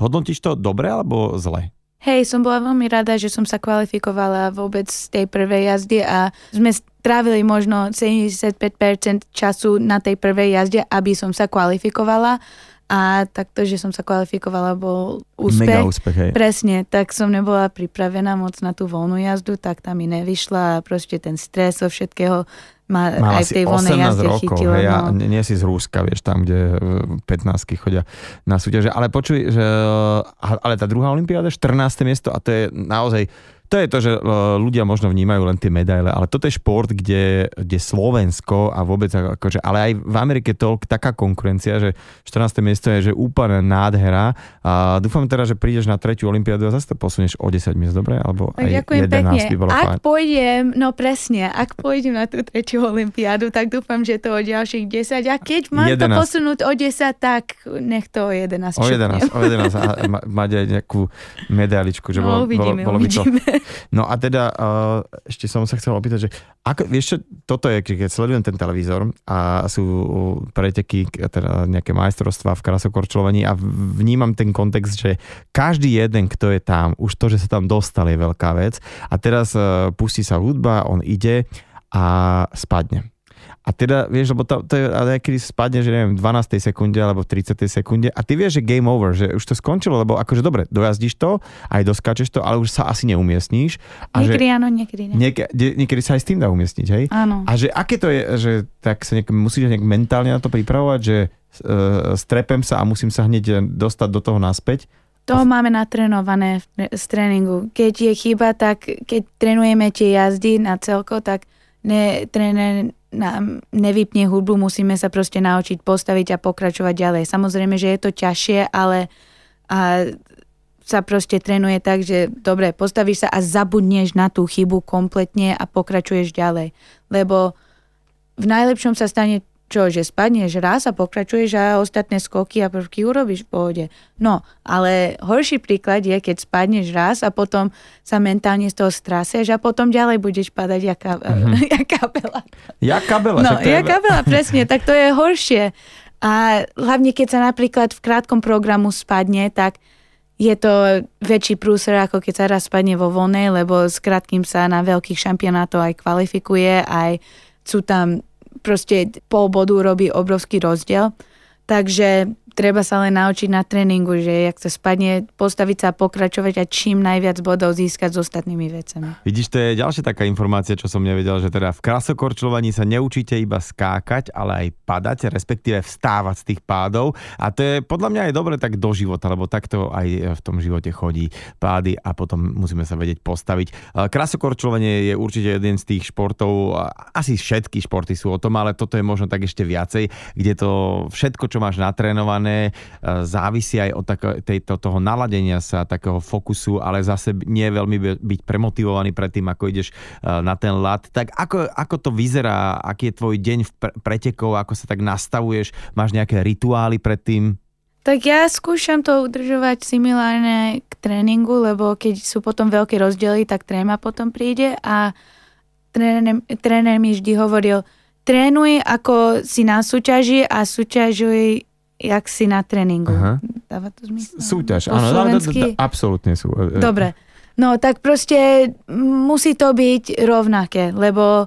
[SPEAKER 1] Hodnotíš to dobre alebo zle?
[SPEAKER 2] Hej, som bola veľmi rada, že som sa kvalifikovala vôbec z tej prvej jazdy a sme strávili možno 75% času na tej prvej jazde, aby som sa kvalifikovala. A takto, že som sa kvalifikovala, bol úspech.
[SPEAKER 1] Mega úspech, hej.
[SPEAKER 2] Presne, tak som nebola pripravená moc na tú voľnú jazdu, tak tam mi nevyšla a proste ten stres zo všetkého ma
[SPEAKER 1] Mala
[SPEAKER 2] aj v tej voľnej
[SPEAKER 1] 18
[SPEAKER 2] jazde
[SPEAKER 1] rokov,
[SPEAKER 2] chytilo.
[SPEAKER 1] hej,
[SPEAKER 2] no.
[SPEAKER 1] nie, nie si z Rúska, vieš, tam, kde 15 chodia na súťaže. Ale počuj, že, ale tá druhá olimpiáda, 14. miesto a to je naozaj to je to, že e, ľudia možno vnímajú len tie medaile, ale toto je šport, kde, kde Slovensko a vôbec akože, ale aj v Amerike to taká konkurencia, že 14. miesto je že úplne nádhera a dúfam teda, že prídeš na tretiu olympiádu a zase to posunieš o 10 miest, dobre? Alebo aj
[SPEAKER 2] ďakujem
[SPEAKER 1] 11
[SPEAKER 2] pekne.
[SPEAKER 1] by bolo
[SPEAKER 2] Ak
[SPEAKER 1] fajn.
[SPEAKER 2] pôjdem, no presne, ak pôjdem na tú tretiu olympiádu, tak dúfam, že to o ďalších 10. A keď mám
[SPEAKER 1] 11.
[SPEAKER 2] to posunúť o 10, tak nech to o 11
[SPEAKER 1] O 11,
[SPEAKER 2] šupnem.
[SPEAKER 1] o 11 a ma- mať aj nejakú medailičku, že
[SPEAKER 2] No,
[SPEAKER 1] bolo,
[SPEAKER 2] uvidíme,
[SPEAKER 1] bolo, bolo by to
[SPEAKER 2] uvidíme.
[SPEAKER 1] No a teda uh, ešte som sa chcel opýtať, že ako, vieš čo, toto je, keď sledujem ten televízor a sú preteky, teda nejaké majstrovstvá v krasokorčľovaní a vnímam ten kontext, že každý jeden, kto je tam, už to, že sa tam dostal je veľká vec a teraz uh, pustí sa hudba, on ide a spadne. A teda, vieš, lebo to, to je, ale kedy spadne, že neviem, v 12. sekunde alebo v 30. sekunde a ty vieš, že game over, že už to skončilo, lebo akože dobre, dojazdíš to, aj doskáčeš to, ale už sa asi neumiestníš. A
[SPEAKER 2] Niekedy
[SPEAKER 1] že
[SPEAKER 2] áno, niekedy nie.
[SPEAKER 1] niek- niekedy sa aj s tým dá umiestniť, hej?
[SPEAKER 2] Áno.
[SPEAKER 1] A že aké to je, že tak sa nejak, musíš nejak mentálne na to pripravovať, že uh, strepem sa a musím sa hneď dostať do toho naspäť.
[SPEAKER 2] To máme natrénované v- z tréningu. Keď je chyba, tak keď trénujeme tie jazdy na celko, tak ne, tréner nám nevypne hudbu, musíme sa proste naučiť postaviť a pokračovať ďalej. Samozrejme, že je to ťažšie, ale a sa proste trénuje tak, že dobre, postavíš sa a zabudneš na tú chybu kompletne a pokračuješ ďalej. Lebo v najlepšom sa stane čo, že spadneš raz a pokračuješ a ostatné skoky a prvky urobíš v pohode. No, ale horší príklad je, keď spadneš raz a potom sa mentálne z toho straseš a potom ďalej budeš padať jaká, mm-hmm. jaká kapela.
[SPEAKER 1] Ja kabela,
[SPEAKER 2] No,
[SPEAKER 1] však to je-
[SPEAKER 2] ja kapela, presne, tak to je horšie. A hlavne, keď sa napríklad v krátkom programu spadne, tak je to väčší prúser, ako keď sa raz spadne vo voľnej, lebo s krátkým sa na veľkých šampionátov aj kvalifikuje, aj sú tam proste pol bodu robí obrovský rozdiel. Takže treba sa len naučiť na tréningu, že jak sa spadne, postaviť sa a pokračovať a čím najviac bodov získať s ostatnými vecami.
[SPEAKER 1] Vidíš, to je ďalšia taká informácia, čo som nevedel, že teda v krasokorčľovaní sa neučíte iba skákať, ale aj padať, respektíve vstávať z tých pádov. A to je podľa mňa aj dobre tak do života, lebo takto aj v tom živote chodí pády a potom musíme sa vedieť postaviť. E, Krasokorčľovanie je určite jeden z tých športov, asi všetky športy sú o tom, ale toto je možno tak ešte viacej, kde to všetko, čo máš natrénované, e, závisí aj od tako, tejto, toho naladenia sa, takého fokusu, ale zase nie je veľmi by- byť premotivovaný pred tým, ako ideš e, na ten lat. Tak ako, ako to vyzerá? Aký je tvoj deň v pre- pretekov? Ako sa tak nastavuješ? Máš nejaké rituály pred tým?
[SPEAKER 2] Tak ja skúšam to udržovať similárne k tréningu, lebo keď sú potom veľké rozdiely, tak tréma potom príde a tréner, tréner mi vždy hovoril, trénuj ako si na súťaži a súťažuj jak si na tréningu.
[SPEAKER 1] Aha.
[SPEAKER 2] Dáva to zmysel?
[SPEAKER 1] Súťaž,
[SPEAKER 2] Po
[SPEAKER 1] áno,
[SPEAKER 2] slovensky?
[SPEAKER 1] absolútne sú. e, e,
[SPEAKER 2] Dobre. No tak proste musí to byť rovnaké, lebo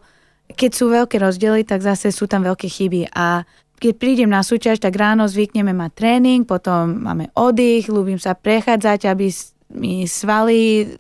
[SPEAKER 2] keď sú veľké rozdiely, tak zase sú tam veľké chyby a keď prídem na súťaž, tak ráno zvykneme mať tréning, potom máme oddych, ľúbim sa prechádzať, aby mi svaly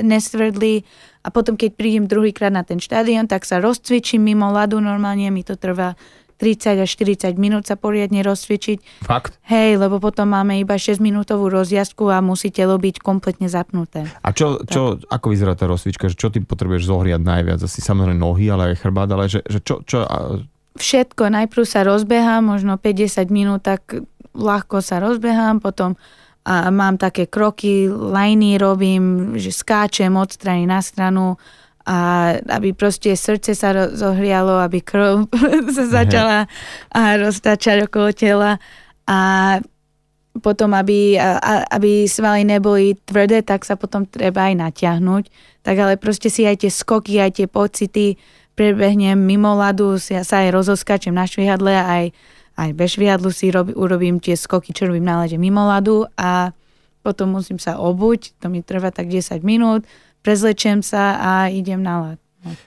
[SPEAKER 2] nestvrdli a potom keď prídem druhýkrát na ten štadión, tak sa rozcvičím mimo ľadu, normálne mi to trvá 30 až 40 minút sa poriadne rozcvičiť.
[SPEAKER 1] Fakt?
[SPEAKER 2] Hej, lebo potom máme iba 6 minútovú rozjazdku a musí telo byť kompletne zapnuté.
[SPEAKER 1] A čo, čo ako vyzerá tá rozcvička? Čo ty potrebuješ zohriať najviac? Asi samozrejme nohy, ale aj chrbát, ale že, že čo, čo
[SPEAKER 2] Všetko, najprv sa rozbehám, možno 50 minút, tak ľahko sa rozbehám, potom a mám také kroky, lajny robím, že skáčem od strany na stranu a aby proste srdce sa zohrialo, aby krv sa začala a roztačať okolo tela. A potom, aby, a, aby svaly neboli tvrdé, tak sa potom treba aj natiahnuť. Tak ale proste si aj tie skoky, aj tie pocity prebehnem mimo ľadu, si, sa aj rozoskačem na švihadle, aj, aj bez švihadlu si rob, urobím tie skoky, čo robím na lade mimo ľadu. A potom musím sa obuť, to mi trvá tak 10 minút, prezlečiem sa a idem na ľad.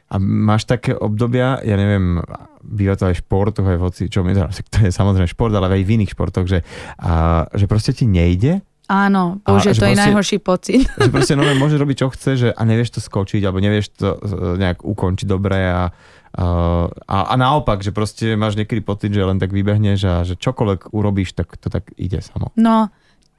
[SPEAKER 1] A máš také obdobia, ja neviem, býva to aj v športoch, aj v hoci, čo mi to, to je samozrejme šport, ale aj v iných športoch, že, a, že proste ti nejde
[SPEAKER 2] Áno, bože, to je najhorší pocit.
[SPEAKER 1] Že proste no, môže robiť, čo chce, že, a nevieš to skočiť, alebo nevieš to e, nejak ukončiť dobre a, a, a naopak, že proste máš niekedy pocit, že len tak vybehneš a že čokoľvek urobíš, tak to tak ide samo.
[SPEAKER 2] No,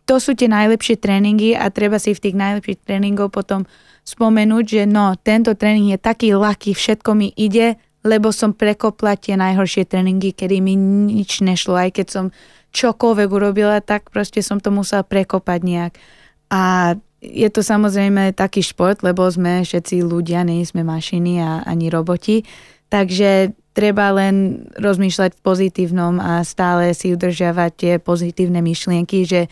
[SPEAKER 2] to sú tie najlepšie tréningy a treba si v tých najlepších tréningov potom spomenúť, že no, tento tréning je taký ľahký, všetko mi ide, lebo som prekopla tie najhoršie tréningy, kedy mi nič nešlo, aj keď som čokoľvek urobila, tak proste som to musela prekopať nejak. A je to samozrejme taký šport, lebo sme všetci ľudia, nie sme mašiny a ani roboti, takže treba len rozmýšľať v pozitívnom a stále si udržiavať tie pozitívne myšlienky, že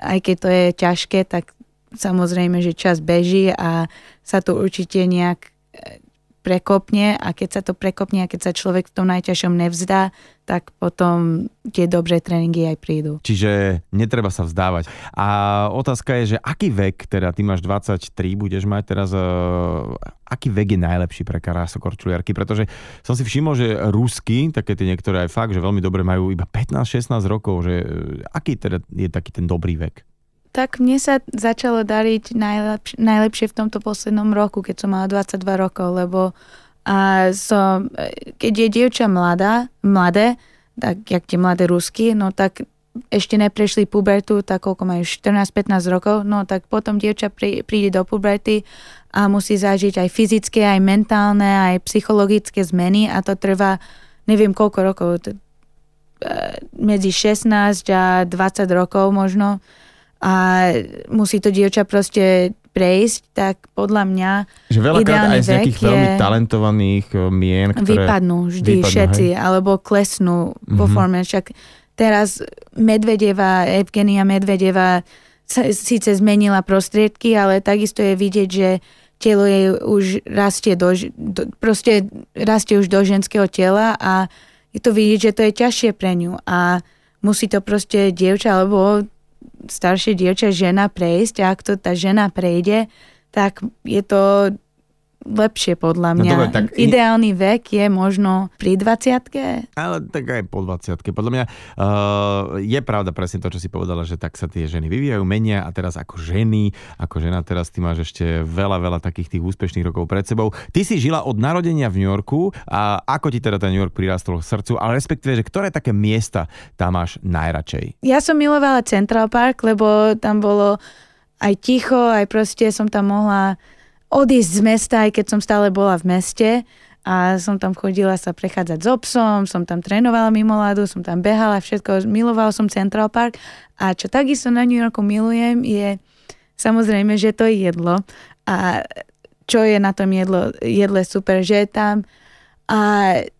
[SPEAKER 2] aj keď to je ťažké, tak samozrejme, že čas beží a sa to určite nejak prekopne a keď sa to prekopne a keď sa človek v tom najťažšom nevzdá, tak potom tie dobré tréningy aj prídu.
[SPEAKER 1] Čiže netreba sa vzdávať. A otázka je, že aký vek, teda ty máš 23, budeš mať teraz, uh, aký vek je najlepší pre karásokorčuliarky? Pretože som si všimol, že rusky, také tie niektoré aj fakt, že veľmi dobre majú iba 15-16 rokov, že uh, aký teda je taký ten dobrý vek?
[SPEAKER 2] Tak mne sa začalo dariť najlepš- najlepšie v tomto poslednom roku, keď som mala 22 rokov, lebo a som, keď je dievča mladá, mladé, tak jak tie mladé rusky, no tak ešte neprešli pubertu, tak koľko majú 14-15 rokov, no tak potom dievča prí, príde do puberty a musí zažiť aj fyzické, aj mentálne, aj psychologické zmeny a to trvá neviem koľko rokov, e, medzi 16 a 20 rokov možno a musí to dievča proste prejsť, tak podľa mňa
[SPEAKER 1] Že veľakrát aj z nejakých veľmi talentovaných eh, mien,
[SPEAKER 2] ktoré... Vypadnú vždy vypadnú, všetci, hej? alebo klesnú mm-hmm. forme. Však teraz Medvedeva, Evgenia Medvedeva síce zmenila prostriedky, ale takisto je vidieť, že telo jej už rastie do, do, proste rastie už do ženského tela a je to vidieť, že to je ťažšie pre ňu a musí to proste dievča alebo staršie dievča, žena prejsť a ak to tá žena prejde, tak je to lepšie podľa no mňa. No, dobre, tak... Ideálny vek je možno pri 20
[SPEAKER 1] Ale tak aj po 20 Podľa mňa uh, je pravda presne to, čo si povedala, že tak sa tie ženy vyvíjajú, menia a teraz ako ženy, ako žena teraz ty máš ešte veľa, veľa takých tých úspešných rokov pred sebou. Ty si žila od narodenia v New Yorku a ako ti teda ten New York prirastol k srdcu, ale respektíve, že ktoré také miesta tam máš najradšej?
[SPEAKER 2] Ja som milovala Central Park, lebo tam bolo aj ticho, aj proste som tam mohla odísť z mesta, aj keď som stále bola v meste. A som tam chodila sa prechádzať s so obsom, som tam trénovala mimo ľadu, som tam behala, všetko, milovala som Central Park. A čo takisto na New Yorku milujem je samozrejme, že to je jedlo. A čo je na tom jedlo, jedle super, že je tam. A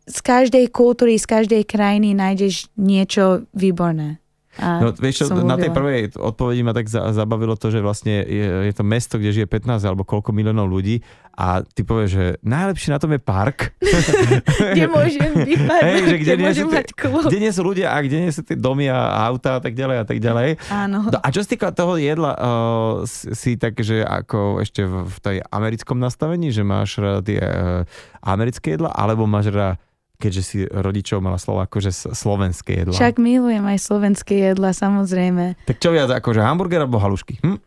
[SPEAKER 2] z každej kultúry, z každej krajiny nájdeš niečo výborné.
[SPEAKER 1] A no, vieš čo, na tej prvej odpovedi ma tak zabavilo to, že vlastne je, je to mesto, kde žije 15 alebo koľko miliónov ľudí a ty povieš, že najlepšie na tom je park.
[SPEAKER 2] kde môžem vypadnúť, hey, že kde, kde môžem mať
[SPEAKER 1] klub. Kde nie sú ľudia a kde nie sú tie domy a auta a tak ďalej a tak ďalej.
[SPEAKER 2] Áno.
[SPEAKER 1] No, a čo sa týka toho jedla, uh, si tak, že ako ešte v, v tej americkom nastavení, že máš rád tie uh, americké jedla, alebo máš rád keďže si rodičov mala slovo akože slovenské jedla.
[SPEAKER 2] Však milujem aj slovenské jedla, samozrejme.
[SPEAKER 1] Tak čo viac, akože hamburger alebo halušky? Hm?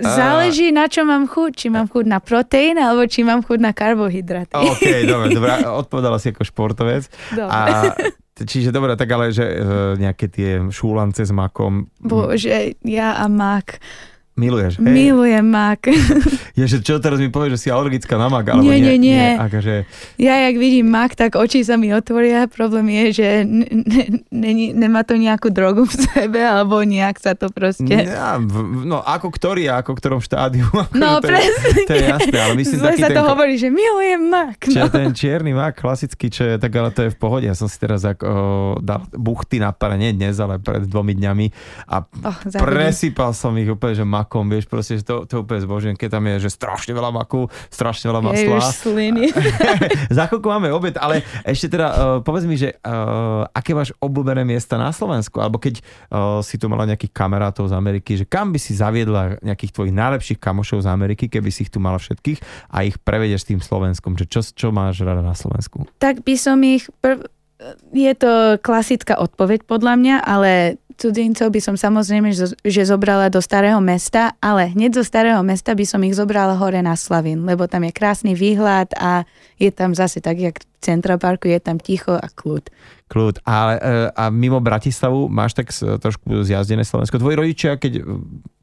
[SPEAKER 2] Záleží, na čo mám chuť. Či mám chuť na proteín, alebo či mám chuť na karbohydraty.
[SPEAKER 1] OK, dobre, dobre. Odpovedala si ako športovec.
[SPEAKER 2] Dobre.
[SPEAKER 1] A, čiže dobre, tak ale, že e, nejaké tie šúlance s makom.
[SPEAKER 2] Bože, ja a mak
[SPEAKER 1] Miluješ, hej?
[SPEAKER 2] Milujem mak.
[SPEAKER 1] Je, že čo teraz mi povieš, že si alergická na mak? Alebo
[SPEAKER 2] nie, nie, nie.
[SPEAKER 1] nie akože...
[SPEAKER 2] Ja, jak vidím mak, tak oči sa mi otvoria. Problém je, že n- n- n- nemá to nejakú drogu v sebe, alebo nejak sa to proste...
[SPEAKER 1] Ja, no, ako ktorý, ako ktorom štádiu.
[SPEAKER 2] No,
[SPEAKER 1] to
[SPEAKER 2] presne.
[SPEAKER 1] Je, to je jasné, ale myslím
[SPEAKER 2] Zle
[SPEAKER 1] taký
[SPEAKER 2] sa
[SPEAKER 1] ten...
[SPEAKER 2] to hovorí, že milujem mak.
[SPEAKER 1] No. Čiže ten čierny mak, klasický, čo je, tak ale to je v pohode. Ja som si teraz ako, o, dal buchty na pare, nie dnes, ale pred dvomi dňami a oh, presypal som ich úplne, že mak makom, vieš, proste, že to, to úplne zbožujem, keď tam je, že strašne veľa maku, strašne veľa masla.
[SPEAKER 2] Je už sliny.
[SPEAKER 1] Za chvíľku máme obed, ale ešte teda uh, povedz mi, že uh, aké máš obľúbené miesta na Slovensku, alebo keď uh, si tu mala nejakých kamarátov z Ameriky, že kam by si zaviedla nejakých tvojich najlepších kamošov z Ameriky, keby si ich tu mala všetkých a ich prevedeš s tým Slovenskom, že čo, čo máš rada na Slovensku?
[SPEAKER 2] Tak by som ich prv, je to klasická odpoveď podľa mňa, ale cudzincov by som samozrejme, že zobrala do starého mesta, ale hneď zo starého mesta by som ich zobrala hore na Slavín, lebo tam je krásny výhľad a je tam zase tak, jak v Central Parku, je tam ticho a kľud.
[SPEAKER 1] Kľud. A, e, a mimo Bratislavu máš tak trošku zjazdené Slovensko. Tvoji rodičia, keď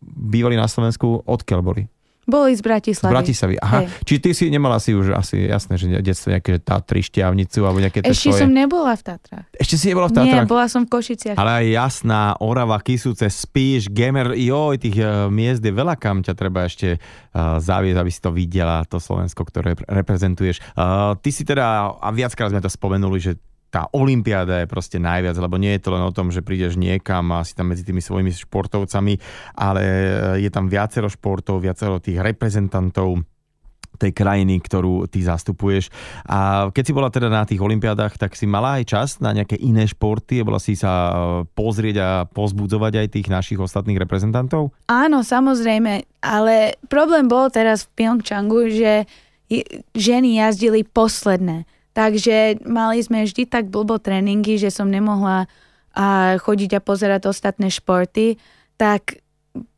[SPEAKER 1] bývali na Slovensku, odkiaľ boli?
[SPEAKER 2] Boli z Bratislavy.
[SPEAKER 1] Z Bratislavy, aha. Hej. Čiže ty si nemala si už asi jasné, že detstvo nejaké Tatry, Šťavnicu alebo nejaké
[SPEAKER 2] Ešte
[SPEAKER 1] svoje...
[SPEAKER 2] som nebola v Tatrách.
[SPEAKER 1] Ešte si nebola v Tatrách?
[SPEAKER 2] Nie, bola som v Košiciach.
[SPEAKER 1] Ale aj jasná, Orava, Kisúce, Spíš, Gemer, joj, tých uh, miest je veľa, kam ťa treba ešte uh, zaviesť, aby si to videla, to Slovensko, ktoré reprezentuješ. Uh, ty si teda, a viackrát sme to spomenuli, že tá olympiáda je proste najviac, lebo nie je to len o tom, že prídeš niekam a si tam medzi tými svojimi športovcami, ale je tam viacero športov, viacero tých reprezentantov tej krajiny, ktorú ty zastupuješ. A keď si bola teda na tých olympiádach, tak si mala aj čas na nejaké iné športy? Bola si sa e, pozrieť a pozbudzovať aj tých našich ostatných reprezentantov?
[SPEAKER 2] Áno, samozrejme, ale problém bol teraz v Pyeongchangu, že ženy jazdili posledné. Takže mali sme vždy tak blbo tréningy, že som nemohla a chodiť a pozerať ostatné športy, tak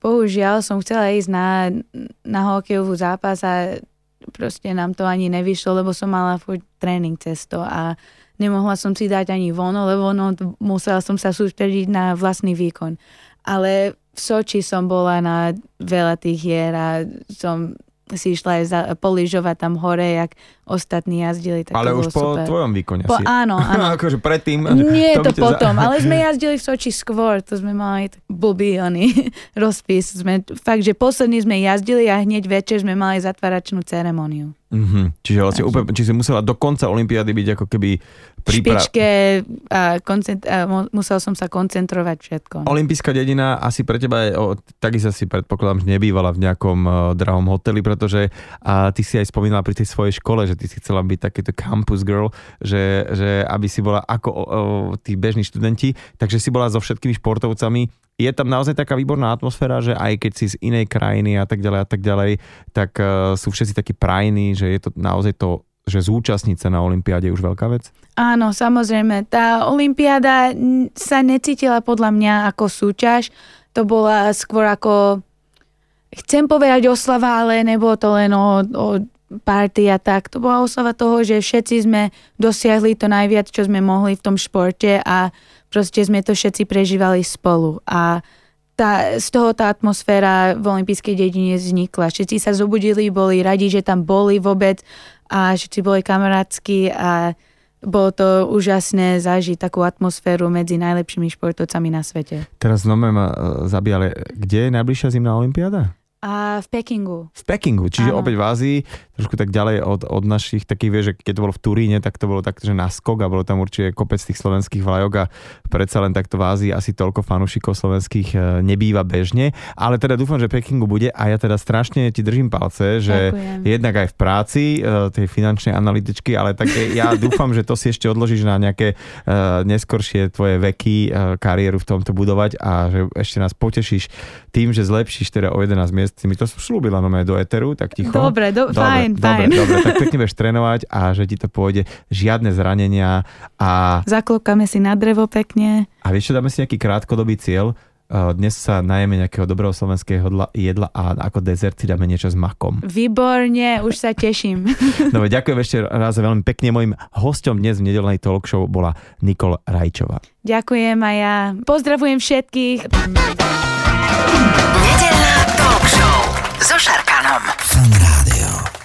[SPEAKER 2] bohužiaľ som chcela ísť na, na hokejovú zápas a proste nám to ani nevyšlo, lebo som mala furt tréning cesto a nemohla som si dať ani vono, lebo no, musela som sa sústrediť na vlastný výkon. Ale v Soči som bola na veľa tých hier a som si išla aj za, poližovať tam hore, jak ostatní jazdili. Tak
[SPEAKER 1] ale už po
[SPEAKER 2] super.
[SPEAKER 1] tvojom výkone
[SPEAKER 2] po,
[SPEAKER 1] si.
[SPEAKER 2] Áno, áno.
[SPEAKER 1] akože predtým.
[SPEAKER 2] Nie to, to potom, za... ale sme jazdili v Soči skôr, to sme mali blbý oný rozpis. Sme, fakt, že posledný sme jazdili a hneď večer sme mali zatváračnú ceremoniu.
[SPEAKER 1] Mm-hmm. Čiže vlastne úplne, či si musela do konca Olympiády byť ako keby
[SPEAKER 2] príprav... špičke a, koncent- a musel som sa koncentrovať všetko.
[SPEAKER 1] Olympijská dedina asi pre teba je, o, takisto si predpokladám, že nebývala v nejakom uh, drahom hoteli, pretože a ty si aj spomínala pri tej svojej škole, že ty si chcela byť takýto campus girl, že, že aby si bola ako o, o, tí bežní študenti, takže si bola so všetkými športovcami je tam naozaj taká výborná atmosféra, že aj keď si z inej krajiny a tak ďalej a tak ďalej, tak uh, sú všetci takí prajní, že je to naozaj to že zúčastniť sa na Olympiáde je už veľká vec?
[SPEAKER 2] Áno, samozrejme. Tá Olympiáda sa necítila podľa mňa ako súťaž. To bola skôr ako, chcem povedať oslava, ale nebolo to len o, o party a tak. To bola oslava toho, že všetci sme dosiahli to najviac, čo sme mohli v tom športe a proste sme to všetci prežívali spolu a tá, z toho tá atmosféra v olympijskej dedine vznikla. Všetci sa zobudili, boli radi, že tam boli vôbec a všetci boli kamarátsky a bolo to úžasné zažiť takú atmosféru medzi najlepšími športovcami na svete.
[SPEAKER 1] Teraz znova ma e, zabíjali, kde je najbližšia zimná olimpiáda?
[SPEAKER 2] A v Pekingu.
[SPEAKER 1] V Pekingu, čiže Áno. opäť v Ázii, trošku tak ďalej od, od našich takých, vieš, že keď to bolo v Turíne, tak to bolo tak, že na skok a bolo tam určite kopec tých slovenských vlajok a predsa len takto v Ázii asi toľko fanúšikov slovenských e, nebýva bežne, ale teda dúfam, že Pekingu bude a ja teda strašne ti držím palce, že Ďakujem. jednak aj v práci e, tej finančnej analytičky, ale tak ja dúfam, že to si ešte odložíš na nejaké e, neskoršie tvoje veky, kariéru v tomto budovať a že ešte nás potešíš tým, že zlepšíš teda o 11 miest si mi to slúbila no do Eteru, tak ticho.
[SPEAKER 2] Dobre, do, dobre fajn,
[SPEAKER 1] dobre, fajn. Dobre, tak pekne budeš trénovať a že ti to pôjde, žiadne zranenia a...
[SPEAKER 2] Zaklopkáme si na drevo pekne.
[SPEAKER 1] A vieš čo, dáme si nejaký krátkodobý cieľ, dnes sa najeme nejakého dobrého slovenského jedla a ako dezert si dáme niečo s makom.
[SPEAKER 2] Výborne, už sa teším.
[SPEAKER 1] Dobre, ďakujem ešte raz veľmi pekne. Mojim hostom dnes v nedelnej talk show bola Nikol Rajčová.
[SPEAKER 2] Ďakujem a ja pozdravujem všetkých so Šarkanom. Fan Rádio.